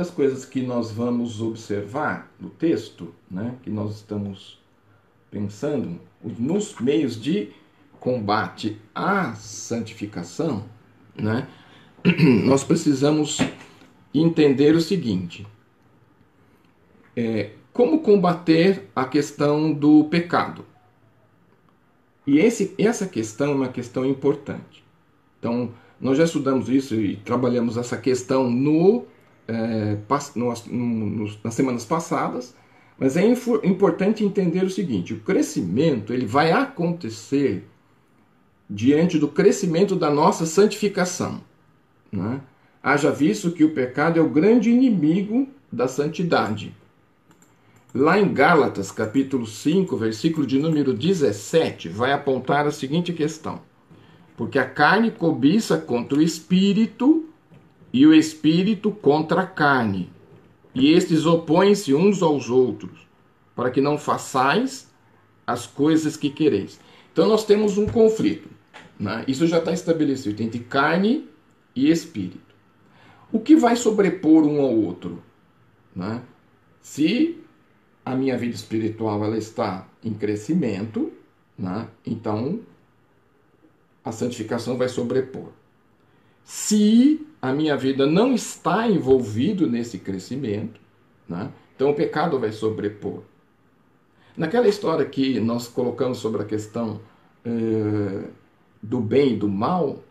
das coisas que nós vamos observar no texto, né, que nós estamos pensando, nos meios de combate à santificação, né, nós precisamos entender o seguinte: é, como combater a questão do pecado. E esse, essa questão é uma questão importante. Então, nós já estudamos isso e trabalhamos essa questão no, é, no, nas semanas passadas, mas é importante entender o seguinte: o crescimento ele vai acontecer diante do crescimento da nossa santificação. Né? Haja visto que o pecado é o grande inimigo da santidade. Lá em Gálatas, capítulo 5, versículo de número 17, vai apontar a seguinte questão: Porque a carne cobiça contra o espírito e o espírito contra a carne, e estes opõem-se uns aos outros, para que não façais as coisas que quereis. Então nós temos um conflito. Né? Isso já está estabelecido entre carne e espírito. O que vai sobrepor um ao outro? Né? Se a minha vida espiritual ela está em crescimento, né? então a santificação vai sobrepor. Se a minha vida não está envolvido nesse crescimento, né? então o pecado vai sobrepor. Naquela história que nós colocamos sobre a questão eh, do bem e do mal,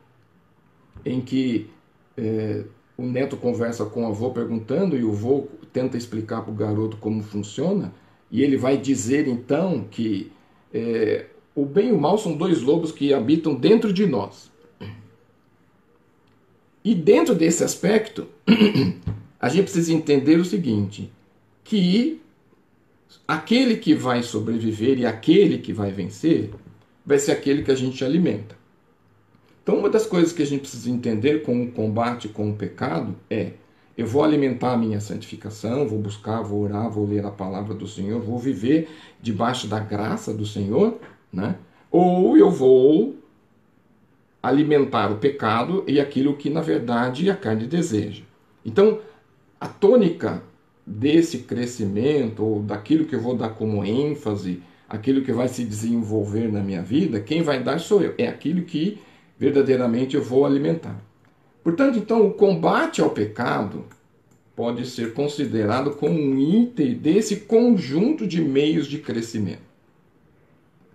em que eh, o neto conversa com o avô perguntando e o avô tenta explicar para o garoto como funciona, e ele vai dizer então que é, o bem e o mal são dois lobos que habitam dentro de nós. E dentro desse aspecto, a gente precisa entender o seguinte: que aquele que vai sobreviver e aquele que vai vencer vai ser aquele que a gente alimenta. Então, uma das coisas que a gente precisa entender com o combate com o pecado é eu vou alimentar a minha santificação, vou buscar, vou orar, vou ler a palavra do Senhor, vou viver debaixo da graça do Senhor, né? Ou eu vou alimentar o pecado e aquilo que na verdade a carne deseja. Então, a tônica desse crescimento ou daquilo que eu vou dar como ênfase, aquilo que vai se desenvolver na minha vida, quem vai dar sou eu. É aquilo que verdadeiramente eu vou alimentar. Portanto, então, o combate ao pecado pode ser considerado como um item desse conjunto de meios de crescimento.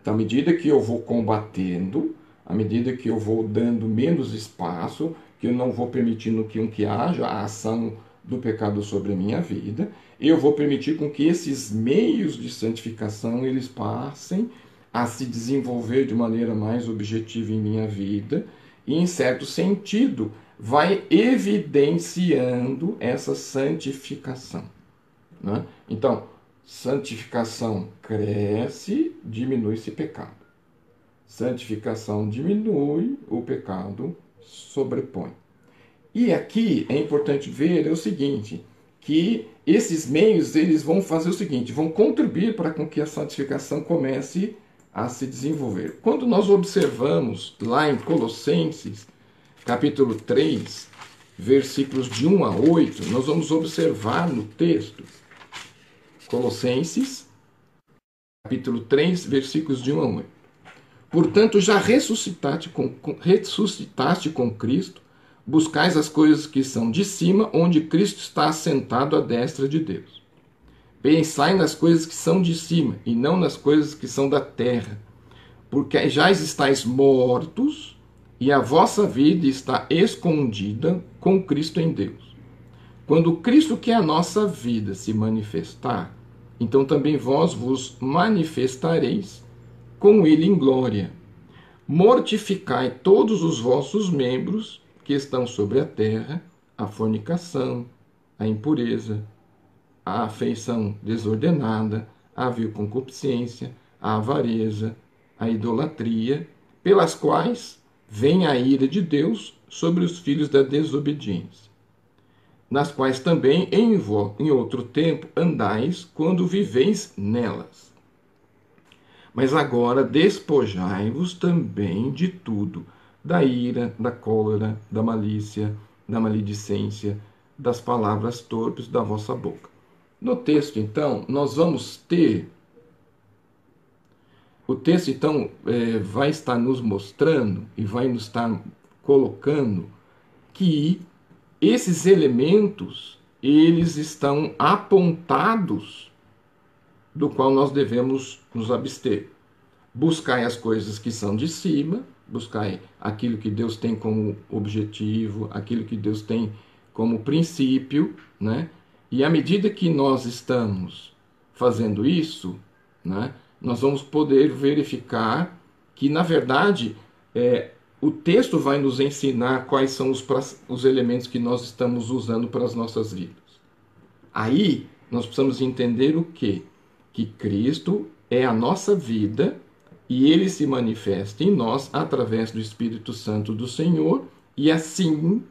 Então, à medida que eu vou combatendo, à medida que eu vou dando menos espaço, que eu não vou permitindo que, que haja a ação do pecado sobre a minha vida, eu vou permitir com que esses meios de santificação eles passem a se desenvolver de maneira mais objetiva em minha vida e, em certo sentido, vai evidenciando essa santificação. Né? Então, santificação cresce, diminui-se pecado. Santificação diminui, o pecado sobrepõe. E aqui é importante ver é o seguinte, que esses meios eles vão fazer o seguinte, vão contribuir para com que a santificação comece a se desenvolver. Quando nós observamos lá em Colossenses, capítulo 3, versículos de 1 a 8, nós vamos observar no texto. Colossenses, capítulo 3, versículos de 1 a 8. Portanto, já ressuscitaste com, ressuscitaste com Cristo, buscais as coisas que são de cima, onde Cristo está assentado à destra de Deus. Pensai nas coisas que são de cima, e não nas coisas que são da terra, porque já estáis mortos e a vossa vida está escondida com Cristo em Deus. Quando Cristo, que é a nossa vida, se manifestar, então também vós vos manifestareis com Ele em glória. Mortificai todos os vossos membros que estão sobre a terra, a fornicação, a impureza, a afeição desordenada, a vil concupiscência, a avareza, a idolatria, pelas quais vem a ira de Deus sobre os filhos da desobediência, nas quais também em, outro tempo andais quando viveis nelas. Mas agora despojai-vos também de tudo, da ira, da cólera, da malícia, da maledicência, das palavras torpes da vossa boca. No texto, então, nós vamos ter. O texto, então, é, vai estar nos mostrando e vai nos estar colocando que esses elementos eles estão apontados do qual nós devemos nos abster. Buscai as coisas que são de cima, buscai aquilo que Deus tem como objetivo, aquilo que Deus tem como princípio, né? E à medida que nós estamos fazendo isso, né, nós vamos poder verificar que, na verdade, é, o texto vai nos ensinar quais são os, os elementos que nós estamos usando para as nossas vidas. Aí nós precisamos entender o que? Que Cristo é a nossa vida e ele se manifesta em nós através do Espírito Santo do Senhor, e assim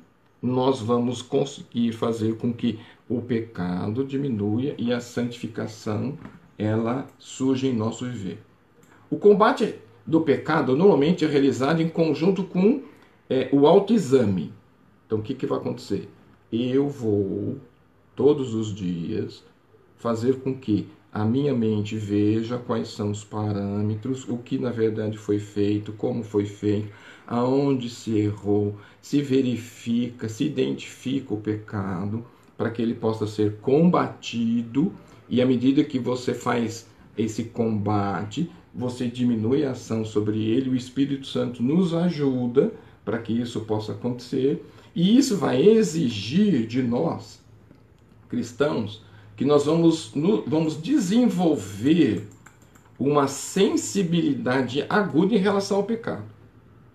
nós vamos conseguir fazer com que o pecado diminua e a santificação ela surja em nosso viver. O combate do pecado normalmente é realizado em conjunto com é, o autoexame. Então o que, que vai acontecer? Eu vou todos os dias fazer com que a minha mente veja quais são os parâmetros, o que na verdade foi feito, como foi feito, aonde se errou, se verifica, se identifica o pecado, para que ele possa ser combatido, e à medida que você faz esse combate, você diminui a ação sobre ele, o Espírito Santo nos ajuda para que isso possa acontecer, e isso vai exigir de nós, cristãos, que nós vamos, vamos desenvolver uma sensibilidade aguda em relação ao pecado.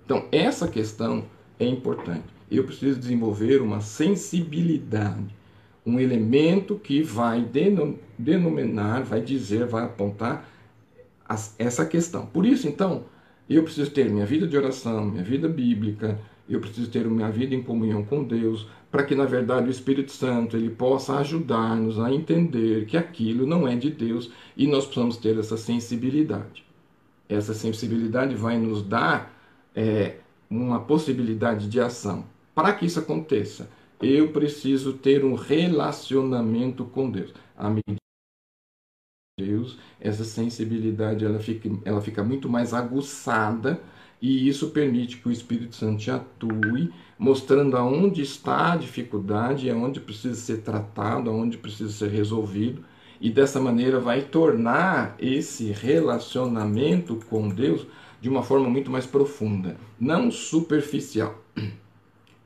Então, essa questão é importante. Eu preciso desenvolver uma sensibilidade, um elemento que vai denominar, vai dizer, vai apontar essa questão. Por isso, então, eu preciso ter minha vida de oração, minha vida bíblica, eu preciso ter minha vida em comunhão com Deus, para que na verdade o Espírito Santo ele possa ajudar-nos a entender que aquilo não é de Deus e nós precisamos ter essa sensibilidade. Essa sensibilidade vai nos dar é, uma possibilidade de ação. Para que isso aconteça, eu preciso ter um relacionamento com Deus. A medida Deus, essa sensibilidade ela fica, ela fica muito mais aguçada e isso permite que o Espírito Santo atue, mostrando aonde está a dificuldade, aonde precisa ser tratado, aonde precisa ser resolvido, e dessa maneira vai tornar esse relacionamento com Deus de uma forma muito mais profunda, não superficial.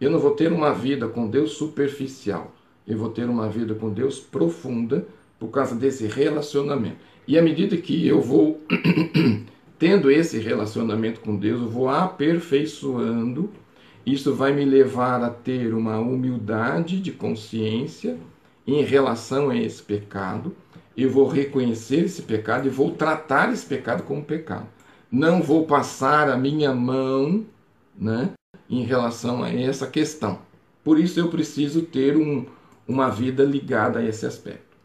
Eu não vou ter uma vida com Deus superficial, eu vou ter uma vida com Deus profunda por causa desse relacionamento. E à medida que eu vou tendo esse relacionamento com Deus, eu vou aperfeiçoando. Isso vai me levar a ter uma humildade de consciência em relação a esse pecado. Eu vou reconhecer esse pecado e vou tratar esse pecado como pecado. Não vou passar a minha mão né, em relação a essa questão. Por isso eu preciso ter um, uma vida ligada a esse aspecto.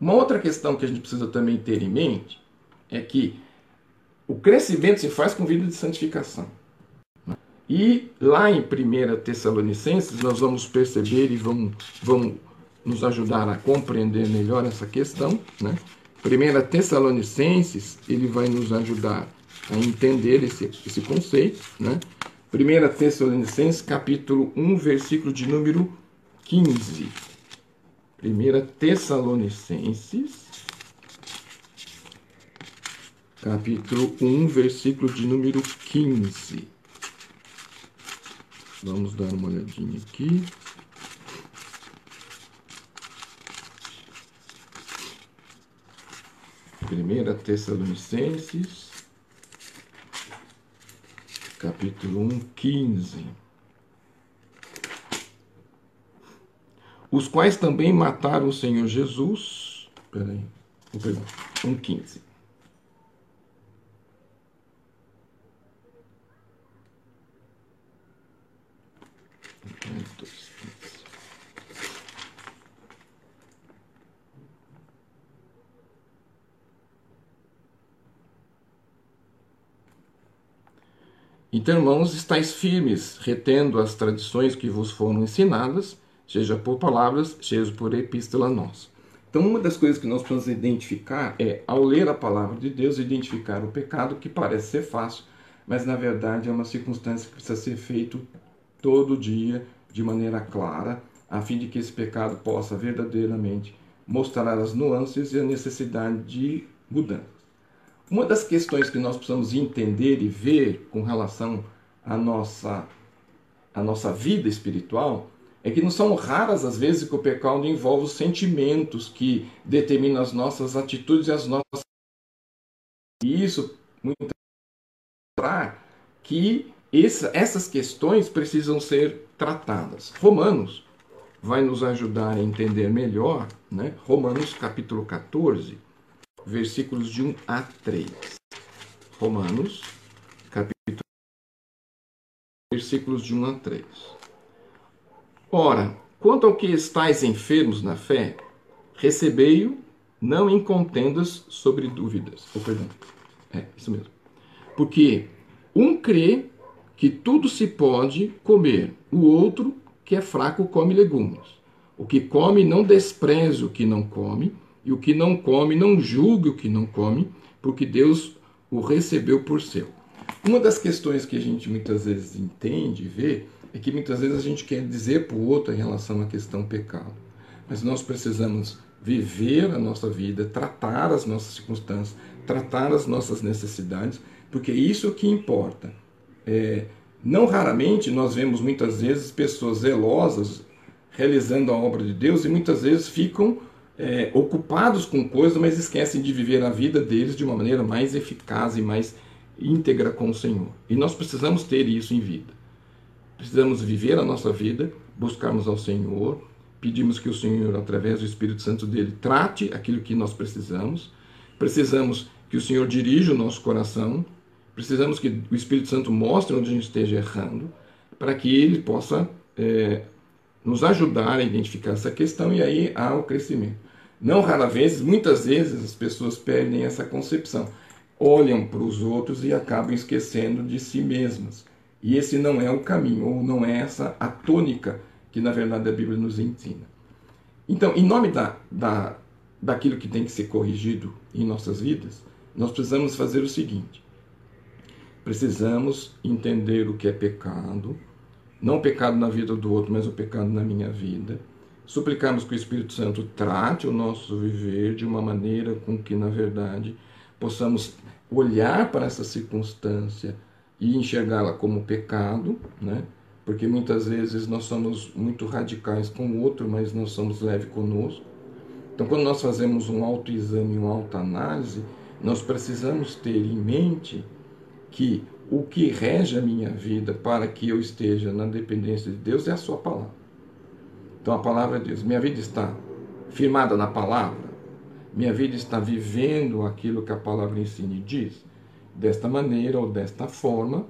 Uma outra questão que a gente precisa também ter em mente é que o crescimento se faz com vida de santificação. E lá em 1 Tessalonicenses nós vamos perceber e vamos, vamos nos ajudar a compreender melhor essa questão. Né? 1 Tessalonicenses ele vai nos ajudar a entender esse, esse conceito. Né? 1 Tessalonicenses capítulo 1, versículo de número 15. 1 Tessalonicenses capítulo 1, versículo de número 15. Vamos dar uma olhadinha aqui. Primeira Tessalonicenses, capítulo 1, 15. Os quais também mataram o Senhor Jesus. Peraí, perdão, 1, 15. Então, irmãos, estáis firmes, retendo as tradições que vos foram ensinadas, seja por palavras, seja por epístola nossa. Então, uma das coisas que nós precisamos identificar é, ao ler a palavra de Deus, identificar o pecado, que parece ser fácil, mas na verdade é uma circunstância que precisa ser feito todo dia, de maneira clara, a fim de que esse pecado possa verdadeiramente mostrar as nuances e a necessidade de mudança. Uma das questões que nós precisamos entender e ver com relação à nossa, à nossa vida espiritual é que não são raras as vezes que o pecado envolve os sentimentos que determinam as nossas atitudes e as nossas. E isso, muitas vezes, que essa, essas questões precisam ser tratadas. Romanos vai nos ajudar a entender melhor, né? Romanos capítulo 14, versículos de 1 a 3. Romanos capítulo versículos de 1 a 3. Ora, quanto ao que estáis enfermos na fé, recebei-o não em contendas sobre dúvidas. Oh, perdão. É, isso mesmo. Porque um crê que tudo se pode comer, o outro, que é fraco, come legumes. O que come não despreze o que não come, e o que não come não julgue o que não come, porque Deus o recebeu por seu. Uma das questões que a gente muitas vezes entende e vê é que muitas vezes a gente quer dizer para o outro em relação à questão pecado. Mas nós precisamos viver a nossa vida, tratar as nossas circunstâncias, tratar as nossas necessidades, porque é isso que importa. É, não raramente nós vemos muitas vezes pessoas zelosas realizando a obra de Deus e muitas vezes ficam é, ocupados com coisas, mas esquecem de viver a vida deles de uma maneira mais eficaz e mais íntegra com o Senhor. E nós precisamos ter isso em vida. Precisamos viver a nossa vida, buscarmos ao Senhor, pedimos que o Senhor, através do Espírito Santo dele, trate aquilo que nós precisamos. Precisamos que o Senhor dirija o nosso coração, Precisamos que o Espírito Santo mostre onde a gente esteja errando, para que ele possa é, nos ajudar a identificar essa questão e aí há o crescimento. Não raras vezes, muitas vezes as pessoas perdem essa concepção, olham para os outros e acabam esquecendo de si mesmas. E esse não é o caminho, ou não é essa a tônica que na verdade a Bíblia nos ensina. Então, em nome da, da, daquilo que tem que ser corrigido em nossas vidas, nós precisamos fazer o seguinte: Precisamos entender o que é pecado, não o pecado na vida do outro, mas o pecado na minha vida. Suplicamos que o Espírito Santo trate o nosso viver de uma maneira com que, na verdade, possamos olhar para essa circunstância e enxergá-la como pecado, né? Porque muitas vezes nós somos muito radicais com o outro, mas nós somos leves conosco. Então, quando nós fazemos um autoexame, uma autoanálise, nós precisamos ter em mente que o que rege a minha vida para que eu esteja na dependência de Deus é a sua palavra. Então a palavra Deus, minha vida está firmada na palavra, minha vida está vivendo aquilo que a palavra ensina e diz, desta maneira ou desta forma,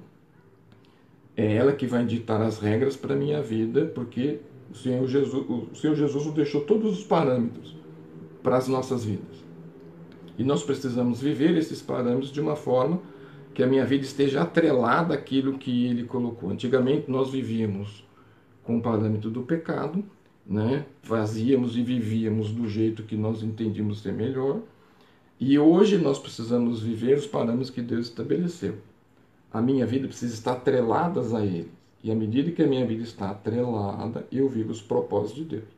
é ela que vai ditar as regras para a minha vida, porque o Senhor Jesus, o Senhor Jesus nos deixou todos os parâmetros para as nossas vidas. E nós precisamos viver esses parâmetros de uma forma que a minha vida esteja atrelada àquilo que ele colocou. Antigamente nós vivíamos com o parâmetro do pecado, né? fazíamos e vivíamos do jeito que nós entendíamos ser melhor, e hoje nós precisamos viver os parâmetros que Deus estabeleceu. A minha vida precisa estar atrelada a ele. E à medida que a minha vida está atrelada, eu vivo os propósitos de Deus.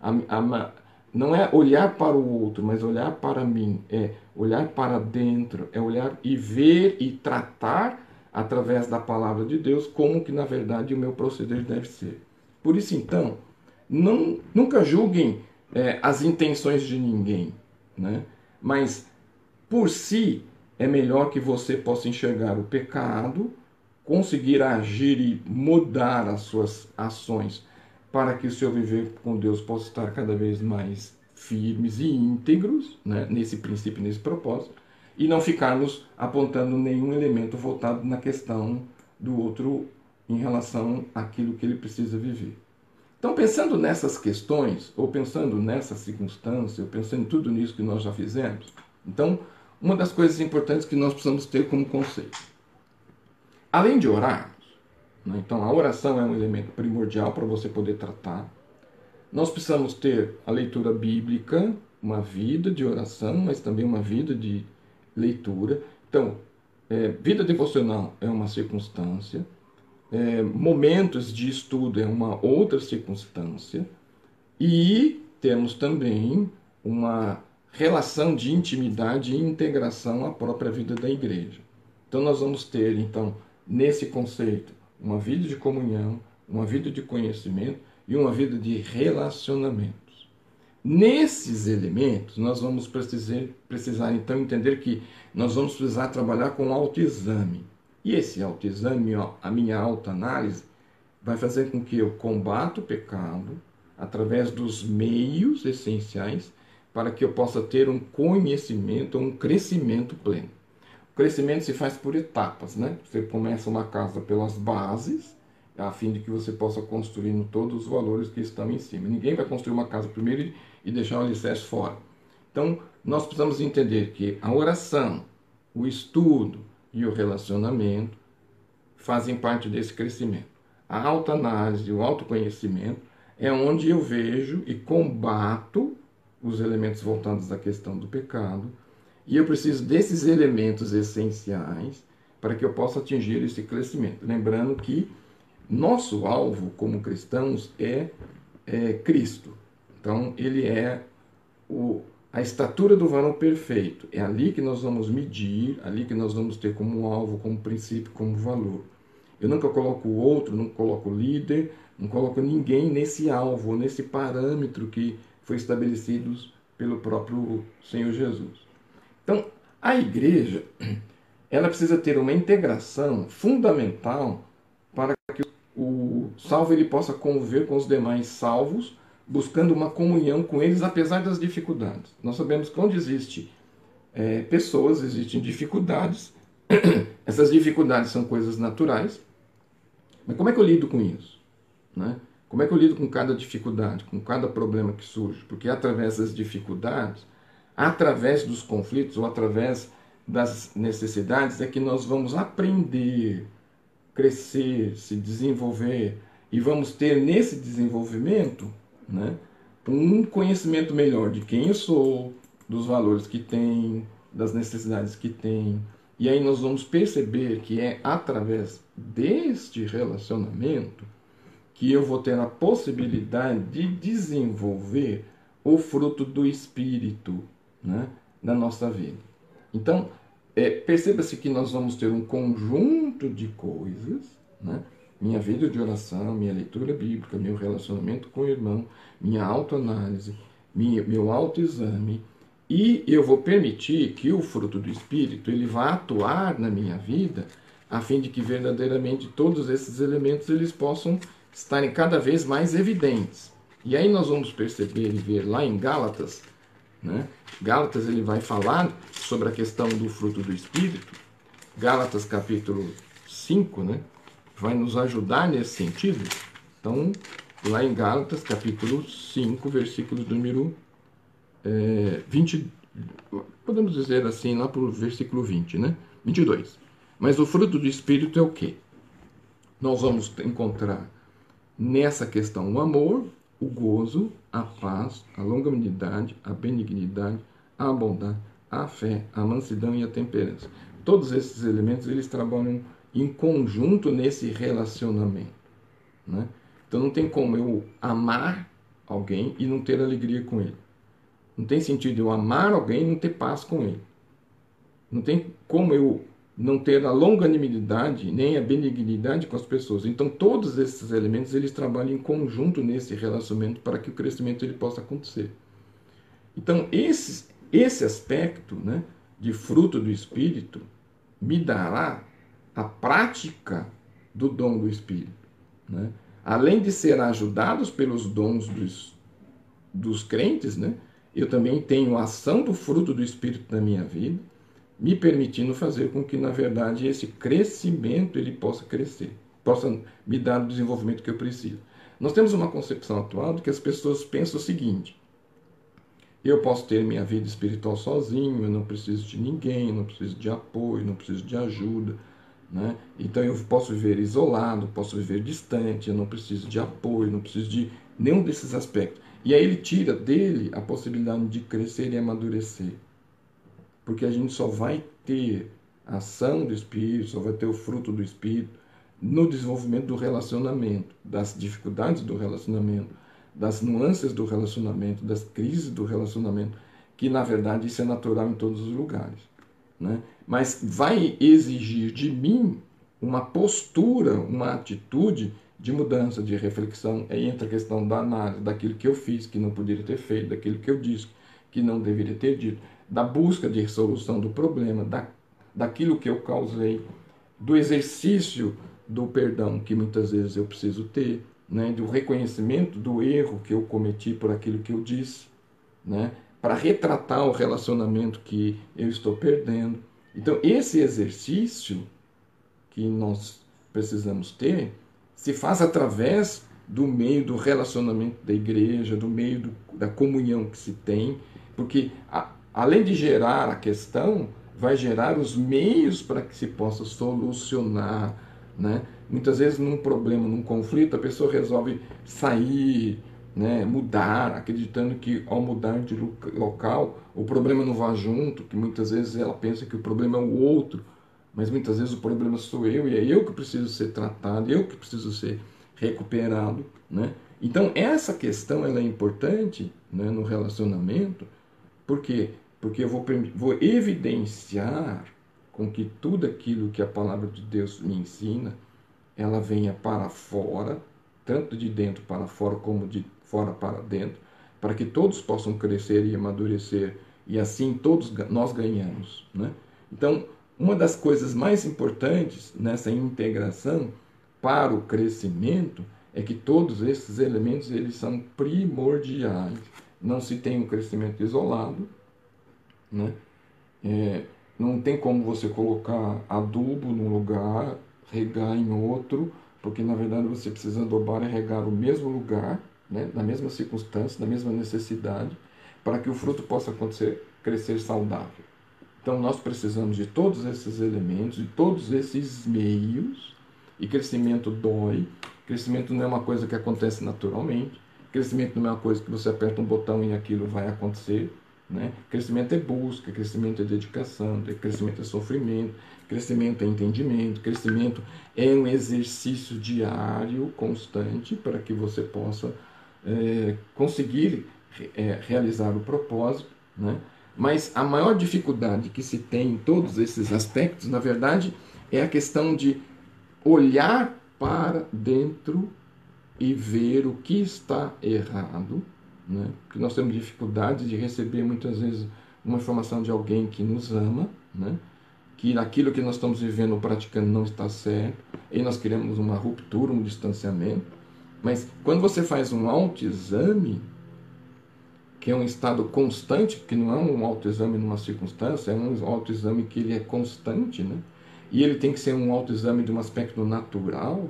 A, a, não é olhar para o outro, mas olhar para mim, é olhar para dentro, é olhar e ver e tratar através da palavra de Deus como que na verdade o meu proceder deve ser. Por isso então, não, nunca julguem é, as intenções de ninguém, né? mas por si é melhor que você possa enxergar o pecado, conseguir agir e mudar as suas ações para que o seu viver com Deus possa estar cada vez mais firmes e íntegros né, nesse princípio, nesse propósito, e não ficarmos apontando nenhum elemento voltado na questão do outro em relação àquilo que ele precisa viver. Então, pensando nessas questões, ou pensando nessa circunstância, ou pensando em tudo nisso que nós já fizemos, então, uma das coisas importantes que nós precisamos ter como conceito. Além de orar, né? Então, a oração é um elemento primordial para você poder tratar. nós precisamos ter a leitura bíblica, uma vida de oração, mas também uma vida de leitura. Então, é, vida devocional é uma circunstância, é, momentos de estudo é uma outra circunstância, e temos também uma relação de intimidade e integração à própria vida da igreja. Então nós vamos ter então nesse conceito uma vida de comunhão, uma vida de conhecimento e uma vida de relacionamentos. Nesses elementos nós vamos precisar, precisar então entender que nós vamos precisar trabalhar com autoexame. E esse autoexame, a minha autoanálise, vai fazer com que eu combata o pecado através dos meios essenciais para que eu possa ter um conhecimento, um crescimento pleno. O crescimento se faz por etapas, né? Você começa uma casa pelas bases, a fim de que você possa construir todos os valores que estão em cima. Ninguém vai construir uma casa primeiro e deixar o alicerce fora. Então, nós precisamos entender que a oração, o estudo e o relacionamento fazem parte desse crescimento. A autoanálise, o autoconhecimento é onde eu vejo e combato os elementos voltados à questão do pecado, e eu preciso desses elementos essenciais para que eu possa atingir esse crescimento. Lembrando que nosso alvo como cristãos é, é Cristo. Então, ele é o, a estatura do varão perfeito. É ali que nós vamos medir, ali que nós vamos ter como alvo, como princípio, como valor. Eu nunca coloco o outro, não coloco o líder, não coloco ninguém nesse alvo, nesse parâmetro que foi estabelecido pelo próprio Senhor Jesus. Então, a igreja, ela precisa ter uma integração fundamental para que o salvo ele possa conviver com os demais salvos, buscando uma comunhão com eles, apesar das dificuldades. Nós sabemos que onde existe é, pessoas, existem dificuldades. Essas dificuldades são coisas naturais. Mas como é que eu lido com isso? Né? Como é que eu lido com cada dificuldade, com cada problema que surge? Porque através das dificuldades, através dos conflitos ou através das necessidades é que nós vamos aprender, crescer, se desenvolver e vamos ter nesse desenvolvimento né, um conhecimento melhor de quem eu sou, dos valores que tenho, das necessidades que tenho. E aí nós vamos perceber que é através deste relacionamento que eu vou ter a possibilidade de desenvolver o fruto do Espírito né, na nossa vida. Então, é, perceba-se que nós vamos ter um conjunto de coisas, né? Minha vida de oração, minha leitura bíblica, meu relacionamento com o irmão, minha autoanálise, minha, meu autoexame, e eu vou permitir que o fruto do Espírito ele vá atuar na minha vida, a fim de que verdadeiramente todos esses elementos eles possam estarem cada vez mais evidentes. E aí nós vamos perceber e ver lá em Gálatas, né? Gálatas ele vai falar sobre a questão do fruto do Espírito. Gálatas capítulo 5, né? Vai nos ajudar nesse sentido. Então, lá em Gálatas capítulo 5, versículo número é, 20, podemos dizer assim, lá para o versículo 20, né? 22. Mas o fruto do Espírito é o quê? Nós vamos encontrar nessa questão o amor, o gozo, a paz, a longanimidade, a benignidade, a bondade, a fé, a mansidão e a temperança. Todos esses elementos eles trabalham em conjunto nesse relacionamento. Né? Então não tem como eu amar alguém e não ter alegria com ele. Não tem sentido eu amar alguém e não ter paz com ele. Não tem como eu não ter a longanimidade nem a benignidade com as pessoas. Então todos esses elementos eles trabalham em conjunto nesse relacionamento para que o crescimento ele possa acontecer. Então esse esse aspecto, né, de fruto do espírito me dará a prática do dom do espírito, né? Além de ser ajudados pelos dons dos, dos crentes, né, eu também tenho a ação do fruto do espírito na minha vida me permitindo fazer com que, na verdade, esse crescimento ele possa crescer, possa me dar o desenvolvimento que eu preciso. Nós temos uma concepção atual de que as pessoas pensam o seguinte: eu posso ter minha vida espiritual sozinho, eu não preciso de ninguém, não preciso de apoio, não preciso de ajuda. Né? Então eu posso viver isolado, posso viver distante, eu não preciso de apoio, não preciso de Nenhum desses aspectos. E aí ele tira dele a possibilidade de crescer e amadurecer. Porque a gente só vai ter a ação do Espírito, só vai ter o fruto do Espírito no desenvolvimento do relacionamento, das dificuldades do relacionamento, das nuances do relacionamento, das crises do relacionamento, que na verdade isso é natural em todos os lugares. Né? Mas vai exigir de mim uma postura, uma atitude de mudança, de reflexão. Aí entra a questão da análise, daquilo que eu fiz, que não poderia ter feito, daquilo que eu disse, que não deveria ter dito, da busca de solução do problema, da, daquilo que eu causei, do exercício do perdão que muitas vezes eu preciso ter, né, do reconhecimento do erro que eu cometi por aquilo que eu disse, né, para retratar o relacionamento que eu estou perdendo. Então, esse exercício que nós precisamos ter se faz através do meio do relacionamento da igreja, do meio do, da comunhão que se tem, porque a, além de gerar a questão, vai gerar os meios para que se possa solucionar. Né? Muitas vezes, num problema, num conflito, a pessoa resolve sair, né, mudar, acreditando que ao mudar de local o problema não vai junto, que muitas vezes ela pensa que o problema é o outro mas muitas vezes o problema sou eu e é eu que preciso ser tratado, eu que preciso ser recuperado, né? Então essa questão ela é importante né, no relacionamento, porque porque eu vou, vou evidenciar com que tudo aquilo que a palavra de Deus me ensina, ela venha para fora, tanto de dentro para fora como de fora para dentro, para que todos possam crescer e amadurecer e assim todos nós ganhamos, né? Então uma das coisas mais importantes nessa integração para o crescimento é que todos esses elementos eles são primordiais. Não se tem um crescimento isolado, né? É, não tem como você colocar adubo num lugar, regar em outro, porque na verdade você precisa adubar e regar o mesmo lugar, né? na mesma circunstância, na mesma necessidade, para que o fruto possa acontecer, crescer saudável. Então nós precisamos de todos esses elementos, de todos esses meios. E crescimento dói. Crescimento não é uma coisa que acontece naturalmente. Crescimento não é uma coisa que você aperta um botão e aquilo vai acontecer. Né? Crescimento é busca, crescimento é dedicação, crescimento é sofrimento, crescimento é entendimento, crescimento é um exercício diário, constante, para que você possa é, conseguir é, realizar o propósito. Né? Mas a maior dificuldade que se tem em todos esses aspectos, na verdade, é a questão de olhar para dentro e ver o que está errado. Né? Porque nós temos dificuldade de receber muitas vezes uma informação de alguém que nos ama, né? que aquilo que nós estamos vivendo ou praticando não está certo, e nós queremos uma ruptura, um distanciamento. Mas quando você faz um autoexame, que é um estado constante, que não é um autoexame numa circunstância, é um autoexame que ele é constante, né? E ele tem que ser um autoexame de um aspecto natural,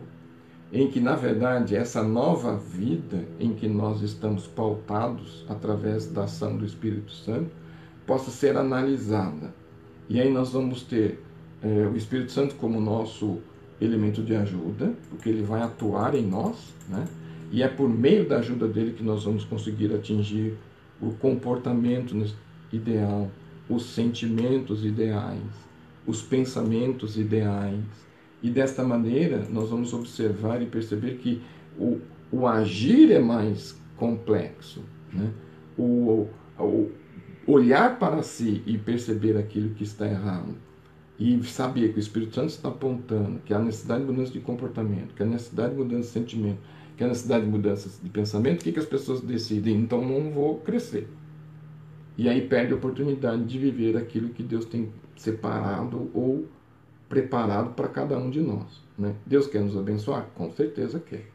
em que, na verdade, essa nova vida em que nós estamos pautados através da ação do Espírito Santo possa ser analisada. E aí nós vamos ter é, o Espírito Santo como nosso elemento de ajuda, porque ele vai atuar em nós, né? E é por meio da ajuda dele que nós vamos conseguir atingir o comportamento ideal, os sentimentos ideais, os pensamentos ideais. E desta maneira nós vamos observar e perceber que o, o agir é mais complexo. Né? O, o olhar para si e perceber aquilo que está errado e saber que o Espírito Santo está apontando que há necessidade de mudança de comportamento, que há necessidade de mudança de sentimento, que a necessidade de mudanças de pensamento, o que, que as pessoas decidem? Então não vou crescer. E aí perde a oportunidade de viver aquilo que Deus tem separado ou preparado para cada um de nós. Né? Deus quer nos abençoar? Com certeza quer.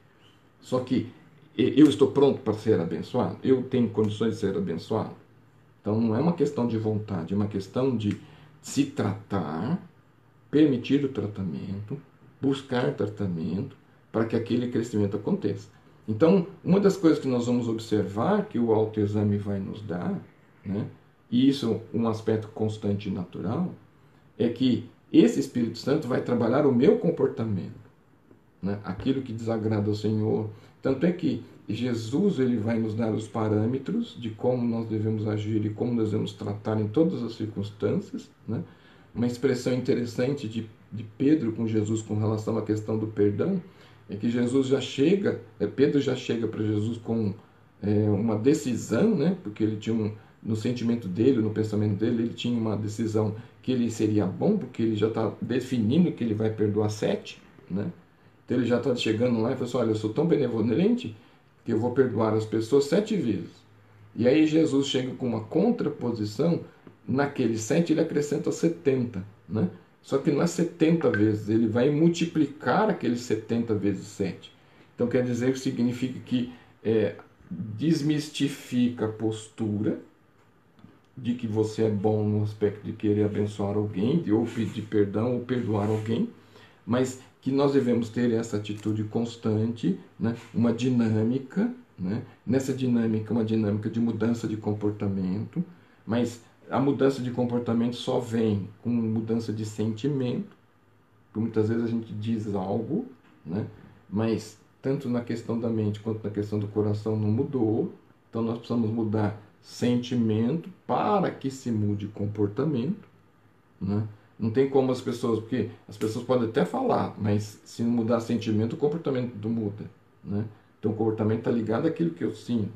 Só que eu estou pronto para ser abençoado? Eu tenho condições de ser abençoado? Então não é uma questão de vontade, é uma questão de se tratar, permitir o tratamento, buscar tratamento, para que aquele crescimento aconteça. Então, uma das coisas que nós vamos observar que o autoexame vai nos dar, né, e isso é um aspecto constante e natural, é que esse Espírito Santo vai trabalhar o meu comportamento, né, aquilo que desagrada ao Senhor. Tanto é que Jesus ele vai nos dar os parâmetros de como nós devemos agir e como nós devemos tratar em todas as circunstâncias. Né? Uma expressão interessante de, de Pedro com Jesus com relação à questão do perdão é que Jesus já chega, é, Pedro já chega para Jesus com é, uma decisão, né? porque ele tinha um, no sentimento dele, no pensamento dele, ele tinha uma decisão que ele seria bom, porque ele já está definindo que ele vai perdoar sete. Né? Então ele já está chegando lá e fala assim: Olha, eu sou tão benevolente que eu vou perdoar as pessoas sete vezes. E aí Jesus chega com uma contraposição, naqueles sete ele acrescenta 70, né? Só que não é 70 vezes, ele vai multiplicar aqueles 70 vezes 7. Então quer dizer que significa que é, desmistifica a postura de que você é bom no aspecto de querer abençoar alguém, de ou pedir perdão ou perdoar alguém, mas que nós devemos ter essa atitude constante, né? uma dinâmica, né? nessa dinâmica, uma dinâmica de mudança de comportamento, mas a mudança de comportamento só vem com mudança de sentimento, porque muitas vezes a gente diz algo, né? mas tanto na questão da mente quanto na questão do coração não mudou, então nós precisamos mudar sentimento para que se mude comportamento, né? Não tem como as pessoas, porque as pessoas podem até falar, mas se não mudar sentimento, o comportamento não muda. Né? Então o comportamento está ligado àquilo que eu sinto.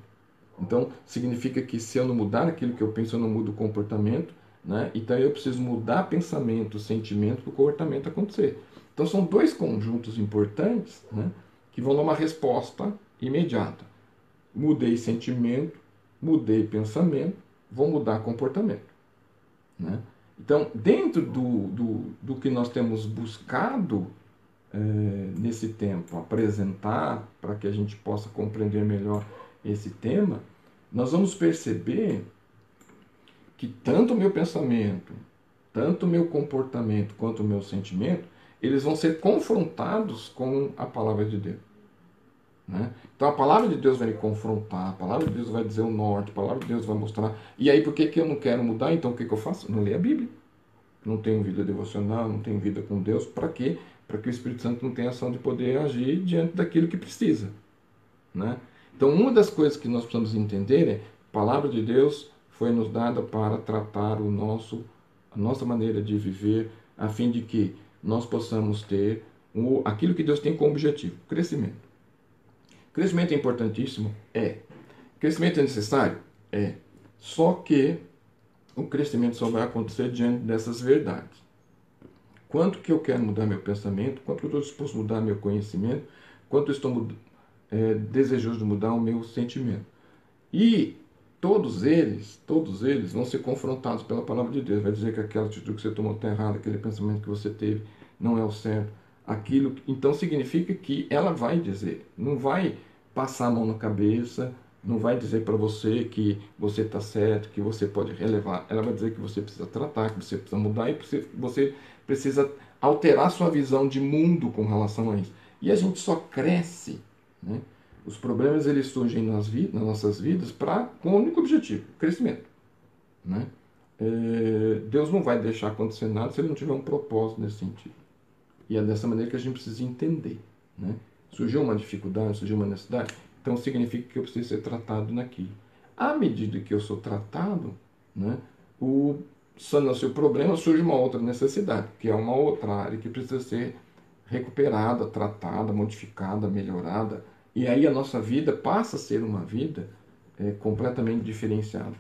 Então significa que se eu não mudar aquilo que eu penso, eu não mudo o comportamento. Né? Então eu preciso mudar pensamento, sentimento para o comportamento acontecer. Então são dois conjuntos importantes né, que vão dar uma resposta imediata. Mudei sentimento, mudei pensamento, vou mudar comportamento. Né? Então, dentro do, do, do que nós temos buscado é, nesse tempo apresentar, para que a gente possa compreender melhor esse tema, nós vamos perceber que tanto o meu pensamento, tanto o meu comportamento quanto o meu sentimento, eles vão ser confrontados com a palavra de Deus. Né? Então a palavra de Deus vai me confrontar, a palavra de Deus vai dizer o norte, a palavra de Deus vai mostrar. E aí por que, que eu não quero mudar? Então o que, que eu faço? Não leio a Bíblia. Não tenho vida devocional, não tenho vida com Deus. Para quê? Para que o Espírito Santo não tenha ação de poder agir diante daquilo que precisa. Né? Então uma das coisas que nós precisamos entender é a palavra de Deus foi nos dada para tratar o nosso, a nossa maneira de viver, a fim de que nós possamos ter o, aquilo que Deus tem como objetivo, crescimento. Crescimento é importantíssimo? É. Crescimento é necessário? É. Só que o crescimento só vai acontecer diante dessas verdades. Quanto que eu quero mudar meu pensamento, quanto que eu estou disposto a mudar meu conhecimento, quanto eu estou é, desejoso de mudar o meu sentimento. E todos eles, todos eles vão ser confrontados pela palavra de Deus. Vai dizer que aquela atitude que você tomou está errada, aquele pensamento que você teve não é o certo aquilo. Então significa que ela vai dizer, não vai passar a mão na cabeça, não vai dizer para você que você está certo, que você pode relevar. Ela vai dizer que você precisa tratar, que você precisa mudar e você precisa alterar sua visão de mundo com relação a isso. E a gente só cresce, né? Os problemas eles surgem nas, vidas, nas nossas vidas para com o único objetivo, crescimento, né? É, Deus não vai deixar acontecer nada se ele não tiver um propósito nesse sentido. E é dessa maneira que a gente precisa entender. Né? Surgiu uma dificuldade, surgiu uma necessidade, então significa que eu preciso ser tratado naquilo. À medida que eu sou tratado, né, o sanando-se o problema, surge uma outra necessidade, que é uma outra área que precisa ser recuperada, tratada, modificada, melhorada. E aí a nossa vida passa a ser uma vida é, completamente diferenciada.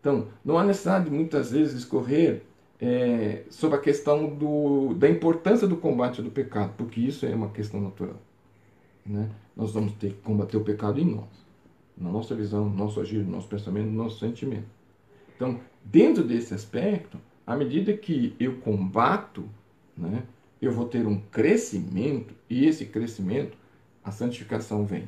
Então, não há necessidade muitas vezes escorrer é, sobre a questão do, da importância do combate do pecado, porque isso é uma questão natural. Né? Nós vamos ter que combater o pecado em nós, na nossa visão, no nosso agir, no nosso pensamento, no nosso sentimento. Então, dentro desse aspecto, à medida que eu combato, né, eu vou ter um crescimento, e esse crescimento, a santificação vem.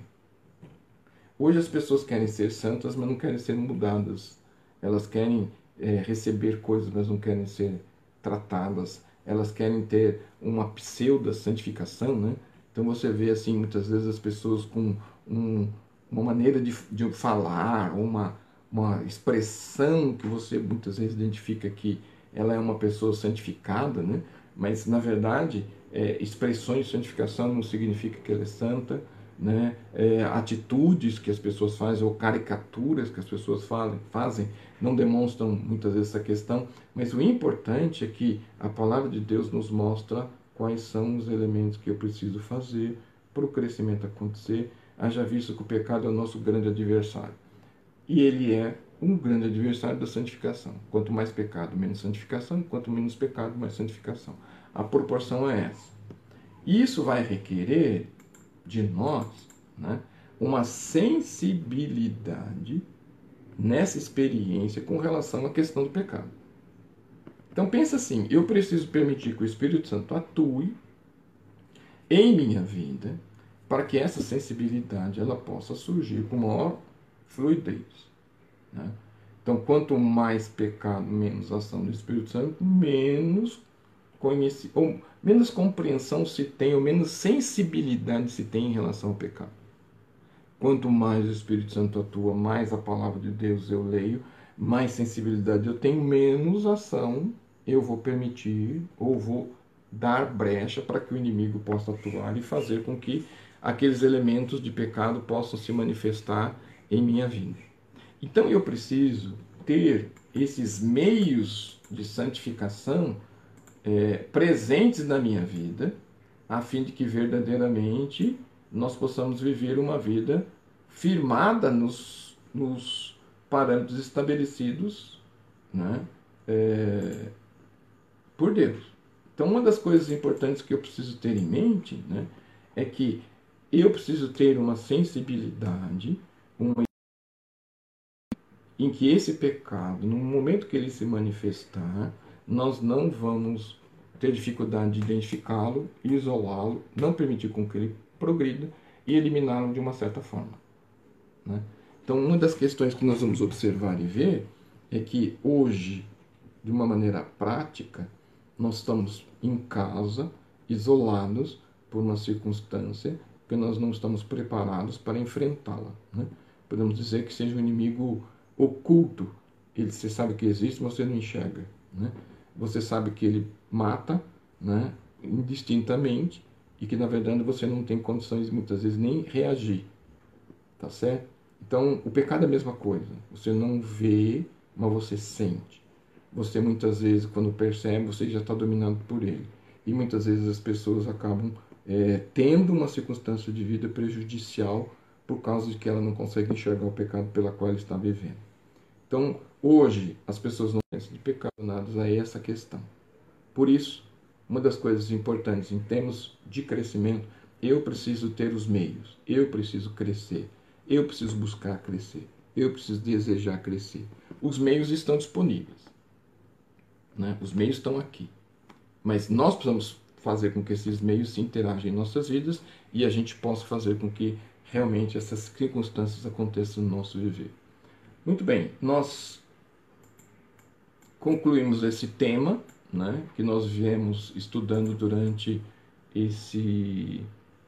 Hoje as pessoas querem ser santas, mas não querem ser mudadas. Elas querem é, receber coisas, mas não querem ser tratadas. Elas querem ter uma pseudo-santificação, né? Então você vê assim muitas vezes as pessoas com um, uma maneira de, de falar, uma, uma expressão que você muitas vezes identifica que ela é uma pessoa santificada, né? mas na verdade é, expressões de santificação não significa que ela é santa, né, é, atitudes que as pessoas fazem ou caricaturas que as pessoas falam, fazem não demonstram muitas vezes essa questão, mas o importante é que a palavra de Deus nos mostra quais são os elementos que eu preciso fazer para o crescimento acontecer, haja visto que o pecado é o nosso grande adversário. E ele é um grande adversário da santificação. Quanto mais pecado, menos santificação, quanto menos pecado, mais santificação. A proporção é essa. Isso vai requerer de nós né, uma sensibilidade nessa experiência com relação à questão do pecado. Então pensa assim, eu preciso permitir que o Espírito Santo atue em minha vida para que essa sensibilidade ela possa surgir com maior fluidez. Né? Então, quanto mais pecado, menos ação do Espírito Santo, menos conheci, ou menos compreensão se tem, ou menos sensibilidade se tem em relação ao pecado. Quanto mais o Espírito Santo atua, mais a palavra de Deus eu leio, mais sensibilidade eu tenho, menos ação eu vou permitir ou vou dar brecha para que o inimigo possa atuar e fazer com que aqueles elementos de pecado possam se manifestar em minha vida. Então eu preciso ter esses meios de santificação é, presentes na minha vida, a fim de que verdadeiramente nós possamos viver uma vida firmada nos, nos parâmetros estabelecidos né, é, por Deus. Então, uma das coisas importantes que eu preciso ter em mente né, é que eu preciso ter uma sensibilidade, uma em que esse pecado, no momento que ele se manifestar, nós não vamos ter dificuldade de identificá-lo, isolá-lo, não permitir com que ele progrida e eliminá-lo de uma certa forma. Né? Então, uma das questões que nós vamos observar e ver é que hoje, de uma maneira prática, nós estamos em casa, isolados por uma circunstância que nós não estamos preparados para enfrentá-la. Né? Podemos dizer que seja um inimigo oculto. Ele, você sabe que existe, mas você não enxerga. Né? Você sabe que ele mata né, indistintamente e que na verdade você não tem condições muitas vezes nem reagir. Tá certo? Então, o pecado é a mesma coisa. Você não vê, mas você sente. Você muitas vezes, quando percebe, você já está dominado por ele. E muitas vezes as pessoas acabam é, tendo uma circunstância de vida prejudicial por causa de que ela não consegue enxergar o pecado pela qual ela está vivendo. Então, hoje, as pessoas não pensam de pecado nada a essa questão. Por isso, uma das coisas importantes em termos de crescimento, eu preciso ter os meios, eu preciso crescer, eu preciso buscar crescer, eu preciso desejar crescer. Os meios estão disponíveis, né? os meios estão aqui, mas nós precisamos fazer com que esses meios se interajam em nossas vidas e a gente possa fazer com que realmente essas circunstâncias aconteçam no nosso viver. Muito bem, nós concluímos esse tema, né, que nós viemos estudando durante esse,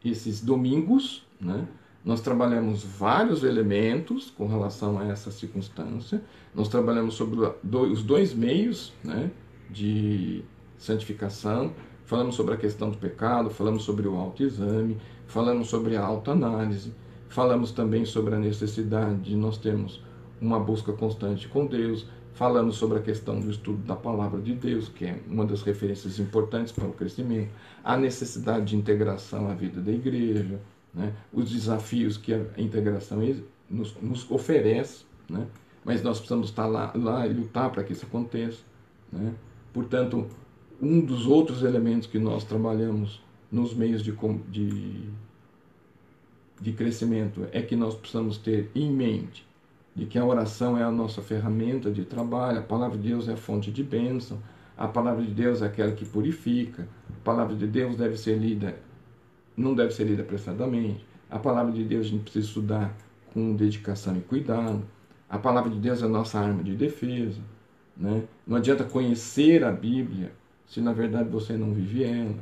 esses domingos, né? Nós trabalhamos vários elementos com relação a essa circunstância. Nós trabalhamos sobre os dois meios né, de santificação. Falamos sobre a questão do pecado, falamos sobre o autoexame, falamos sobre a autoanálise, falamos também sobre a necessidade de nós termos uma busca constante com Deus, falamos sobre a questão do estudo da palavra de Deus, que é uma das referências importantes para o crescimento, a necessidade de integração à vida da igreja, né? os desafios que a integração nos, nos oferece, né? mas nós precisamos estar lá, lá e lutar para que isso aconteça. Né? Portanto, um dos outros elementos que nós trabalhamos nos meios de, de, de crescimento é que nós precisamos ter em mente de que a oração é a nossa ferramenta de trabalho, a palavra de Deus é a fonte de bênção, a palavra de Deus é aquela que purifica, a palavra de Deus deve ser lida, não deve ser lida apressadamente, a palavra de Deus a gente precisa estudar com dedicação e cuidado, a palavra de Deus é a nossa arma de defesa, né? não adianta conhecer a Bíblia se na verdade você não vive ela.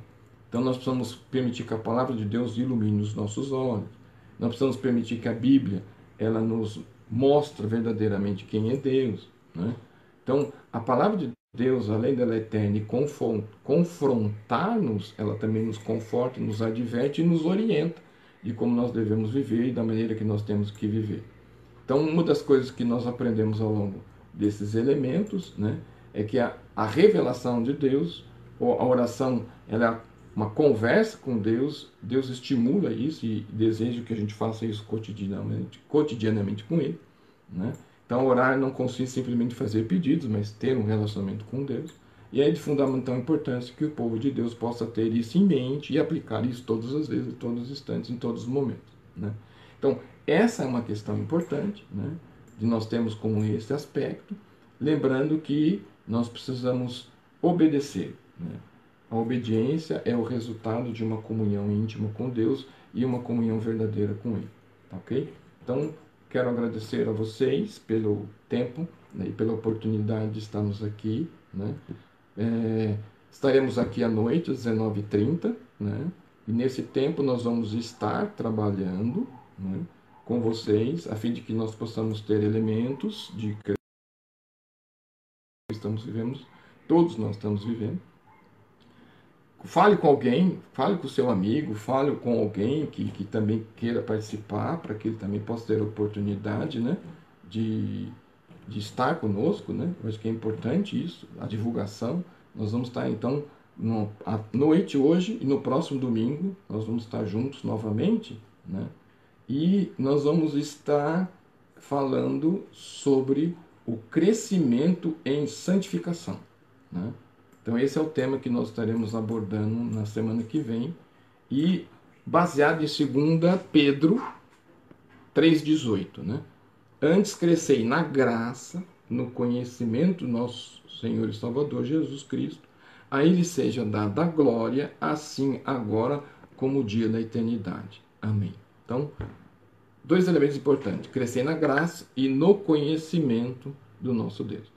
Então nós precisamos permitir que a palavra de Deus ilumine os nossos olhos. Nós precisamos permitir que a Bíblia ela nos mostra verdadeiramente quem é Deus. Né? Então, a palavra de Deus, além dela eterna e confrontar-nos, ela também nos conforta, nos adverte e nos orienta. de como nós devemos viver e da maneira que nós temos que viver. Então, uma das coisas que nós aprendemos ao longo desses elementos né, é que a, a revelação de Deus, ou a oração, ela uma conversa com Deus, Deus estimula isso e deseja que a gente faça isso cotidianamente, cotidianamente com Ele. Né? Então, orar não consiste simplesmente em fazer pedidos, mas ter um relacionamento com Deus. E é de fundamental importância que o povo de Deus possa ter isso em mente e aplicar isso todas as vezes, em todos os instantes, em todos os momentos. Né? Então, essa é uma questão importante, né? de nós termos como esse aspecto, lembrando que nós precisamos obedecer. Né? A obediência é o resultado de uma comunhão íntima com Deus e uma comunhão verdadeira com Ele. Tá ok? Então, quero agradecer a vocês pelo tempo né, e pela oportunidade de estarmos aqui. Né? É, estaremos aqui à noite, às 19h30, né? e nesse tempo nós vamos estar trabalhando né, com vocês, a fim de que nós possamos ter elementos de que estamos vivendo, todos nós estamos vivendo, Fale com alguém, fale com o seu amigo, fale com alguém que, que também queira participar, para que ele também possa ter a oportunidade né, de, de estar conosco. Né? Eu acho que é importante isso, a divulgação. Nós vamos estar então no, à noite hoje e no próximo domingo, nós vamos estar juntos novamente. Né? E nós vamos estar falando sobre o crescimento em santificação. Né? Então, esse é o tema que nós estaremos abordando na semana que vem. E baseado em 2 Pedro 3,18. Né? Antes crescei na graça, no conhecimento do nosso Senhor e Salvador Jesus Cristo. A Ele seja dada a glória, assim agora como o dia da eternidade. Amém. Então, dois elementos importantes: crescer na graça e no conhecimento do nosso Deus.